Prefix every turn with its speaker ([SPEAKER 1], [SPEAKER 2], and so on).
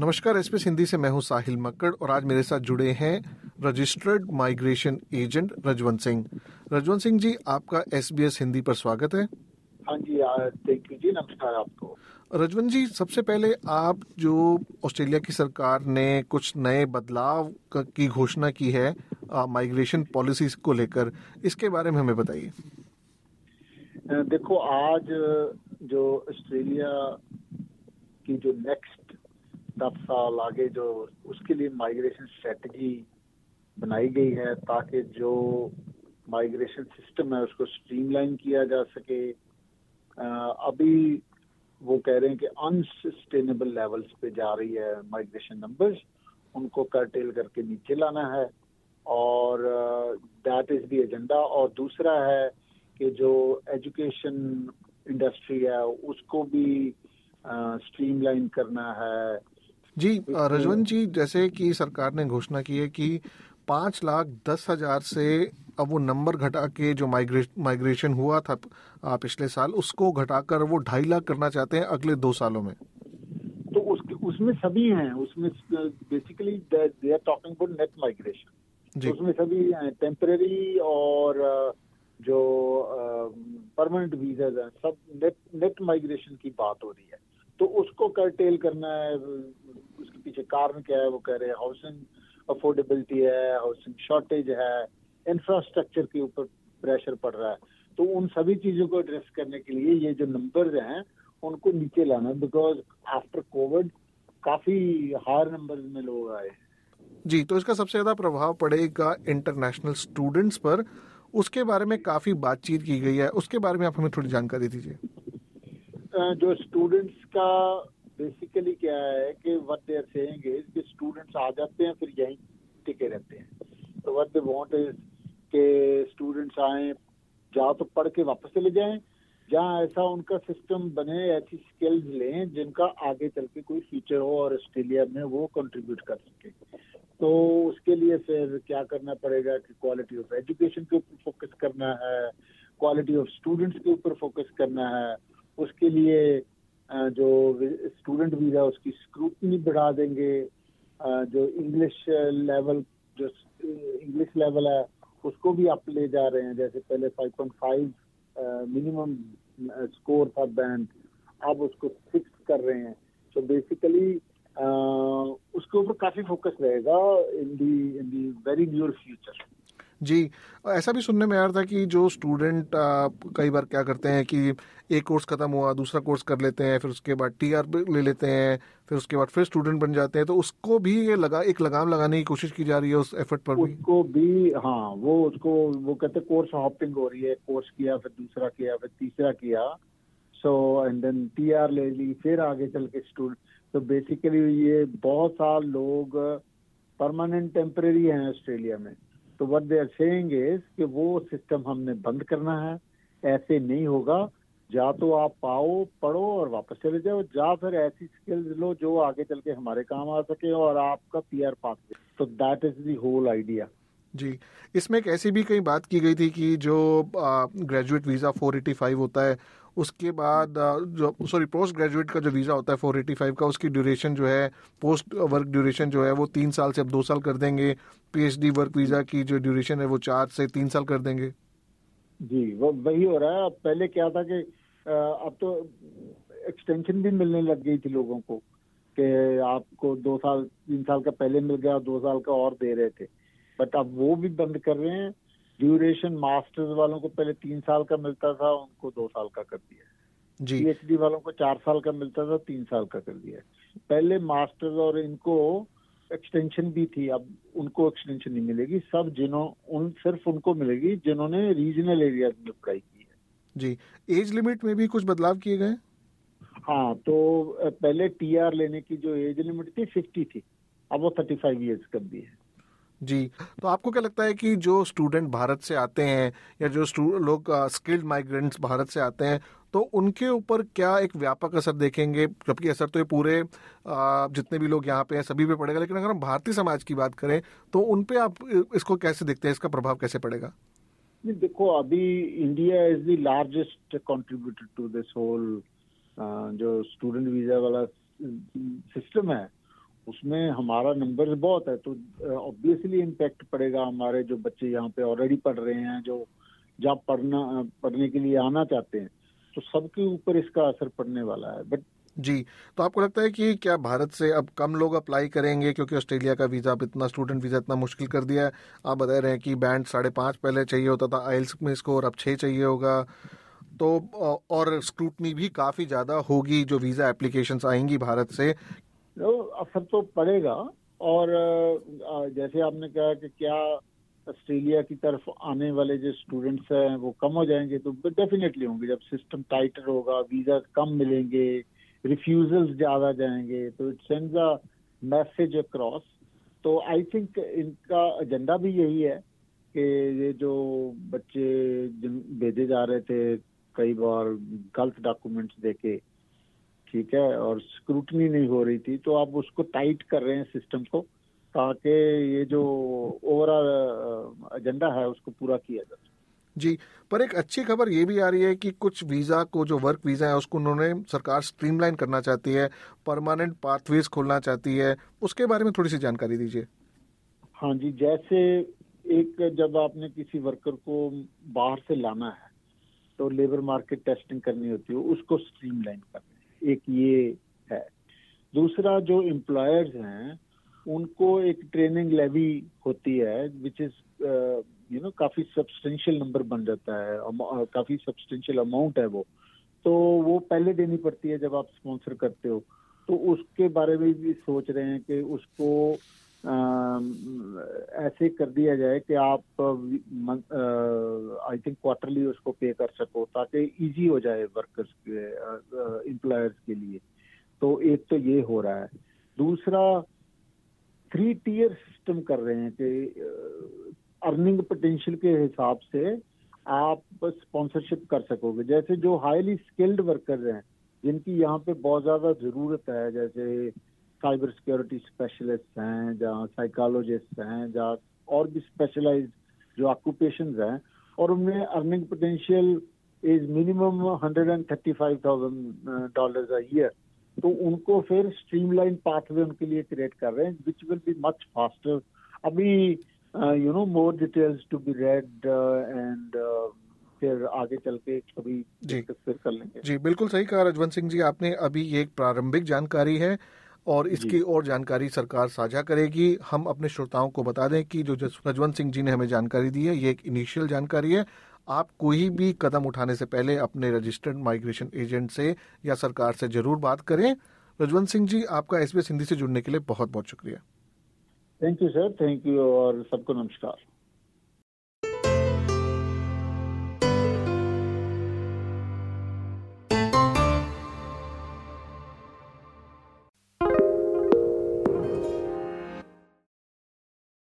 [SPEAKER 1] नमस्कार एसपीएस हिंदी से मैं हूँ साहिल मक्कड़ और आज मेरे साथ जुड़े हैं registered migration agent Rajwant Singh. Rajwant Singh ji आपका एसबीएस हिंदी पर स्वागत है।
[SPEAKER 2] हाँ जी थैंक यू जी नमस्कार आपको।
[SPEAKER 1] रजवंत जी सबसे पहले आप जो ऑस्ट्रेलिया की सरकार ने कुछ नए बदलाव की घोषणा की है माइग्रेशन पॉलिसीज़ को लेकर इसके बारे में हमें बताइए।
[SPEAKER 2] देखो आज जो ऑस्ट्रेलिया की जो नेक्स्ट दस साल आगे जो उसके लिए माइग्रेशन स्ट्रेटजी बनाई गई है ताकि जो माइग्रेशन सिस्टम है उसको स्ट्रीमलाइन किया जा सके। अभी वो कह रहे हैं कि अनसस्टेनेबल लेवल्स पे जा रही है माइग्रेशन नंबर्स उनको करटेल करके नीचे लाना है और दैट इज़ दी एजेंडा और दूसरा है कि जो एजुकेशन इंडस्ट्री है उसको भी स्ट्रीमलाइन uh, करना है।
[SPEAKER 1] जी रजवंत जी जैसे कि सरकार ने घोषणा की है कि पाँच लाख दस हज़ार से अब वो नंबर घटा के जो माइग्रे, माइग्रेशन हुआ था पिछले साल उसको घटाकर वो ढाई लाख करना चाहते हैं अगले दो सालों में।
[SPEAKER 2] तो उसके उसमें सभी हैं उसमें basically they are talking about net migration उसमें सभी टेम्परेरी और जो परमानेंट वीज़ा हैं सब नेट नेट माइग्रेशन की बात हो रही है। तो उसको करटेल करना है, उसके पीछे कारण क्या है, वो कह रहे हैं हाउसिंग अफोर्डेबिलिटी है हाउसिंग शॉर्टेज है इंफ्रास्ट्रक्चर के ऊपर प्रेशर पड़ रहा है। तो उन सभी चीज़ों को एड्रेस करने के लिए ये जो नंबर हैं, उनको नीचे लाना बिकॉज़ आफ्टर कोविड काफ़ी हायर नंबर में लोग आए।
[SPEAKER 1] जी तो इसका सबसे ज़्यादा प्रभाव पड़ेगा इंटरनेशनल स्टूडेंट्स पर। उसके बारे में काफ़ी बातचीत की गई है। उसके बारे में आप हमें थोड़ी जानकारी दीजिए।
[SPEAKER 2] जो स्टूडेंट्स का बेसिकली क्या है कि what they are saying is कि स्टूडेंट्स आ जाते हैं, फिर यहीं टिके रहते हैं। तो व्हाट दे वांट इज़ के स्टूडेंट्स आए, जा तो पढ़ के वापस चले जाएँ, जहाँ ऐसा उनका सिस्टम बने, ऐसी स्किल्स लें, जिनका आगे चल के कोई फ्यूचर हो और ऑस्ट्रेलिया में वो कंट्रीब्यूट कर सके। तो उसके लिए फिर क्या करना पड़ेगा कि क्वालिटी ऑफ़ एजुकेशन के ऊपर फोकस करना है क्वालिटी ऑफ़ स्टूडेंट्स के ऊपर फोकस करना है उसके लिए जो स्टूडेंट वीज़ा उसकी स्क्रूटनी बढ़ा देंगे। जो इंग्लिश लेवल जो इंग्लिश लेवल है, उसको भी आप ले जा रहे हैं। जैसे पहले 5.5 मिनिमम स्कोर था बैंड अब उसको फिक्स कर रहे हैं। तो बेसिकली उसके ऊपर काफ़ी फोकस रहेगा in the in the very near future
[SPEAKER 1] जी ऐसा भी सुनने में आ रहा था कि जो स्टूडेंट कई बार क्या करते हैं कि एक कोर्स खत्म हुआ, दूसरा कोर्स कर लेते हैं, फिर उसके बाद टी आर ले लेते हैं, फिर उसके बाद फिर स्टूडेंट बन जाते हैं तो उसको भी ये लगा, एक लगाम लगाने की कोशिश की जा रही है उस एफर्ट पर
[SPEAKER 2] उसको भी हाँ वो उसको, वो कहते कोर्स हॉपिंग हो रही है कोर्स किया, फिर दूसरा किया, फिर तीसरा किया so and then T R ले ली, फिर आगे चल के स्टूडेंट तो बेसिकली ये बहुत साल लोग परमानेंट टेम्परेरी हैं ऑस्ट्रेलिया में। तो what they are saying is कि वो सिस्टम हमने बंद करना है, ऐसे नहीं होगा। जा तो आप आओ, पढ़ो और वापस चले जाओ। जा फिर ऐसी स्किल्स लो जो आगे चल के हमारे काम आ सके और आपका पी आर पास तो that is the whole idea
[SPEAKER 1] जी। इसमें एक ऐसी भी कई बात की गई थी कि जो ग्रेजुएट वीज़ा 485 होता है उसके बाद जो सॉरी पोस्ट ग्रेजुएट का जो वीज़ा होता है 485 का, उसकी ड्यूरेशन जो है पोस्ट वर्क ड्यूरेशन जो है, वो तीन साल से अब दो साल कर देंगे। पीएचडी वर्क वीज़ा की जो ड्यूरेशन है, वो चार से तीन साल कर देंगे।
[SPEAKER 2] जी, वो, वही हो रहा है। अब पहले क्या था कि अब तो एक्सटेंशन भी मिलने लग गई थी लोगों को, कि आपको दो साल, तीन साल का पहले मिल गया, दो साल का और दे रहे थे। बट अब वो भी बंद कर रहे हैं। ड्यूरेशन मास्टर्स वालों को पहले तीन साल का मिलता था उनको दो साल का कर दिया जी। पीएचडी वालों को चार साल का मिलता था तीन साल का कर दिया पहले मास्टर्स और इनको एक्सटेंशन भी थी अब उनको एक्सटेंशन नहीं मिलेगी। सब जिन्हों उन सिर्फ़ उनको मिलेगी जिन्होंने रीजनल एरिया में पढ़ाई की है।
[SPEAKER 1] जी। एज लिमिट में भी कुछ बदलाव किए गए?
[SPEAKER 2] हाँ तो पहले टीआर लेने की जो एज लिमिट थी फिफ्टी थी। अब वो थर्टी फाइव ईयर्स कर दी है।
[SPEAKER 1] जी तो आपको क्या लगता है कि जो स्टूडेंट भारत से आते हैं या जो लोग स्किल्ड माइग्रेंट्स भारत से आते हैं तो उनके ऊपर क्या एक व्यापक असर देखेंगे? जबकि असर तो ये पूरे जितने भी लोग यहाँ पे हैं, सभी पे पड़ेगा, लेकिन अगर हम भारतीय समाज की बात करें तो उन पे आप इसको कैसे देखते हैं? इसका प्रभाव कैसे पड़ेगा?
[SPEAKER 2] देखो, अभी India is the largest contributor to this whole जो स्टूडेंट वीज़ा वाला सिस्टम है उसमें हमारा नंबर बहुत है तो ऑब्वियसली इम्पैक्ट पड़ेगा हमारे जो बच्चे यहाँ पे ऑलरेडी पढ़ रहे हैं, जो जब पढ़ना पढ़ने के लिए आना चाहते हैं तो सबके ऊपर इसका असर पड़ने वाला है बट
[SPEAKER 1] जी तो आपको लगता है कि क्या भारत से अब कम लोग अप्लाई करेंगे, क्योंकि ऑस्ट्रेलिया का वीज़ा अब इतना स्टूडेंट वीज़ा इतना मुश्किल कर दिया है? आप बता रहे हैं कि बैंड साढ़े पाँच पहले चाहिए होता था आइल्स में स्कोर अब छः चाहिए होगा। तो और स्क्रूटनी भी काफ़ी ज़्यादा होगी, जो वीज़ा एप्लीकेशंस आएँगी भारत से।
[SPEAKER 2] तो असर तो पड़ेगा। और जैसे आपने कहा कि क्या ऑस्ट्रेलिया की तरफ़ आने वाले जो स्टूडेंट्स हैं, वो कम हो जाएँगे तो डेफिनेटली होंगे। जब सिस्टम टाइटर होगा वीज़ा कम मिलेंगे रिफ्यूजल्स ज़्यादा जाएँगे तो it sends a message across तो आई थिंक इनका एजेंडा भी यही है कि ये जो बच्चे भेजे जा रहे थे, कई बार गलत डॉक्यूमेंट्स देके ठीक है और स्क्रूटनी नहीं हो रही थी तो आप उसको टाइट कर रहे हैं सिस्टम को ताकि ये जो ओवरऑल एजेंडा है उसको पूरा किया जा सके
[SPEAKER 1] जी पर एक अच्छी खबर ये भी आ रही है कि कुछ वीज़ा को जो वर्क वीज़ा है उसको उन्होंने सरकार स्ट्रीमलाइन करना चाहती है परमानेंट पाथवेज खोलना चाहती है उसके बारे में थोड़ी सी जानकारी दीजिए।
[SPEAKER 2] हाँ जी जैसे एक जब आपने किसी वर्कर को बाहर से लाना है तो लेबर मार्केट टेस्टिंग करनी होती है उसको स्ट्रीमलाइन करना एक ये है। दूसरा जो एम्प्लॉयर्स हैं उनको एक ट्रेनिंग लेवी होती है विच इज़ यू नो काफ़ी सब्सटेंशियल नंबर बन जाता है uh, काफ़ी सब्सटेंशियल अमाउंट है वो। तो वो पहले देनी पड़ती है जब आप स्पॉन्सर करते हो। तो उसके बारे में भी सोच रहे हैं कि उसको ऐसे कर दिया जाए कि आप आई थिंक क्वार्टरली उसको पे कर सको ताकि इजी हो जाए वर्कर्स के एम्प्लॉयर्स के लिए। तो एक तो ये हो रहा है। दूसरा थ्री टीयर सिस्टम कर रहे हैं कि अर्निंग पोटेंशियल के हिसाब से आप स्पॉन्सरशिप कर सकोगे। जैसे जो हाईली स्किल्ड वर्कर्स हैं, जिनकी यहाँ पे बहुत ज़्यादा ज़रूरत है, जैसे साइबर सिक्योरिटी स्पेशलिस्ट हैं जहाँ साइकोलॉजिस्ट हैं जहाँ और भी स्पेशलाइज जो ऑक्यूपेशन हैं और उनमें earning potential is minimum hundred and thirty five thousand dollar a year तो उनको फिर स्ट्रीमलाइन पाथवे उनके लिए क्रिएट कर रहे हैं which will be much faster अभी you know more details to be read and फिर आगे चल के कभी जी। फिर कर लेंगे।
[SPEAKER 1] जी बिल्कुल सही कहा रजवंत सिंह जी आपने अभी ये एक प्रारंभिक जानकारी है और इसकी और जानकारी सरकार साझा करेगी। हम अपने श्रोताओं को बता दें कि जो रजवंत सिंह जी ने हमें जानकारी दी है ये एक इनिशियल जानकारी है। आप कोई भी कदम उठाने से पहले अपने रजिस्टर्ड माइग्रेशन एजेंट से या सरकार से ज़रूर बात करें। रजवंत सिंह जी आपका एस हिंदी से जुड़ने के लिए बहुत बहुत शुक्रिया।
[SPEAKER 2] Thank you sir thank you और सबको नमस्कार।